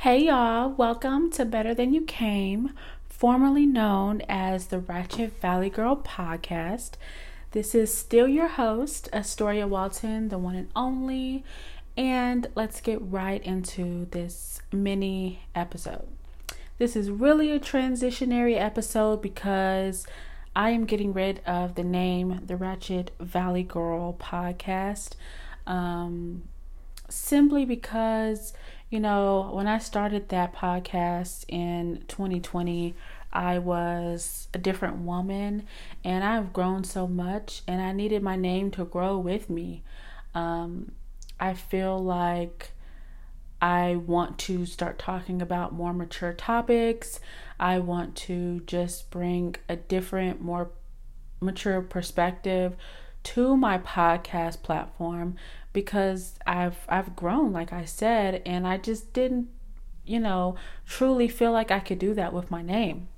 Hey y'all, welcome to Better Than You Came, formerly known as the Ratchet Valley Girl podcast. This is still your host, Astoria Walton, the one and only, and let's get right into this mini episode. This is really a transitionary episode because I am getting rid of the name the Ratchet Valley Girl podcast um, simply because you know, when I started that podcast in 2020, I was a different woman and I've grown so much and I needed my name to grow with me. Um, I feel like I want to start talking about more mature topics. I want to just bring a different, more mature perspective to my podcast platform because I've I've grown like I said and I just didn't you know truly feel like I could do that with my name.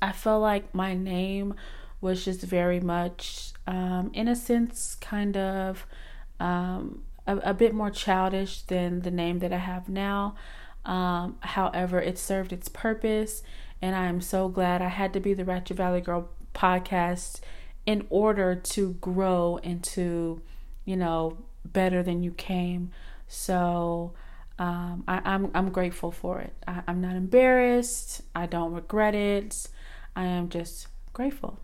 I felt like my name was just very much um, in a sense kind of um, a, a, bit more childish than the name that I have now. Um, however, it served its purpose, and I am so glad I had to be the Ratchet Valley Girl podcast in order to grow into, you know, better than you came. So um, I, am I'm, I'm grateful for it. I, I'm not embarrassed. I don't regret it. I am just grateful.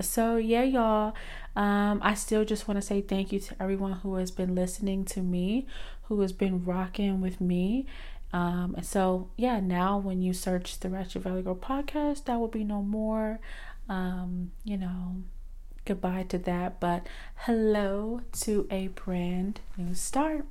So yeah, y'all. Um, I still just want to say thank you to everyone who has been listening to me, who has been rocking with me. Um, and so yeah, now when you search the Ratchet Valley Girl podcast, that will be no more um, you know, goodbye to that, but hello to a brand new start.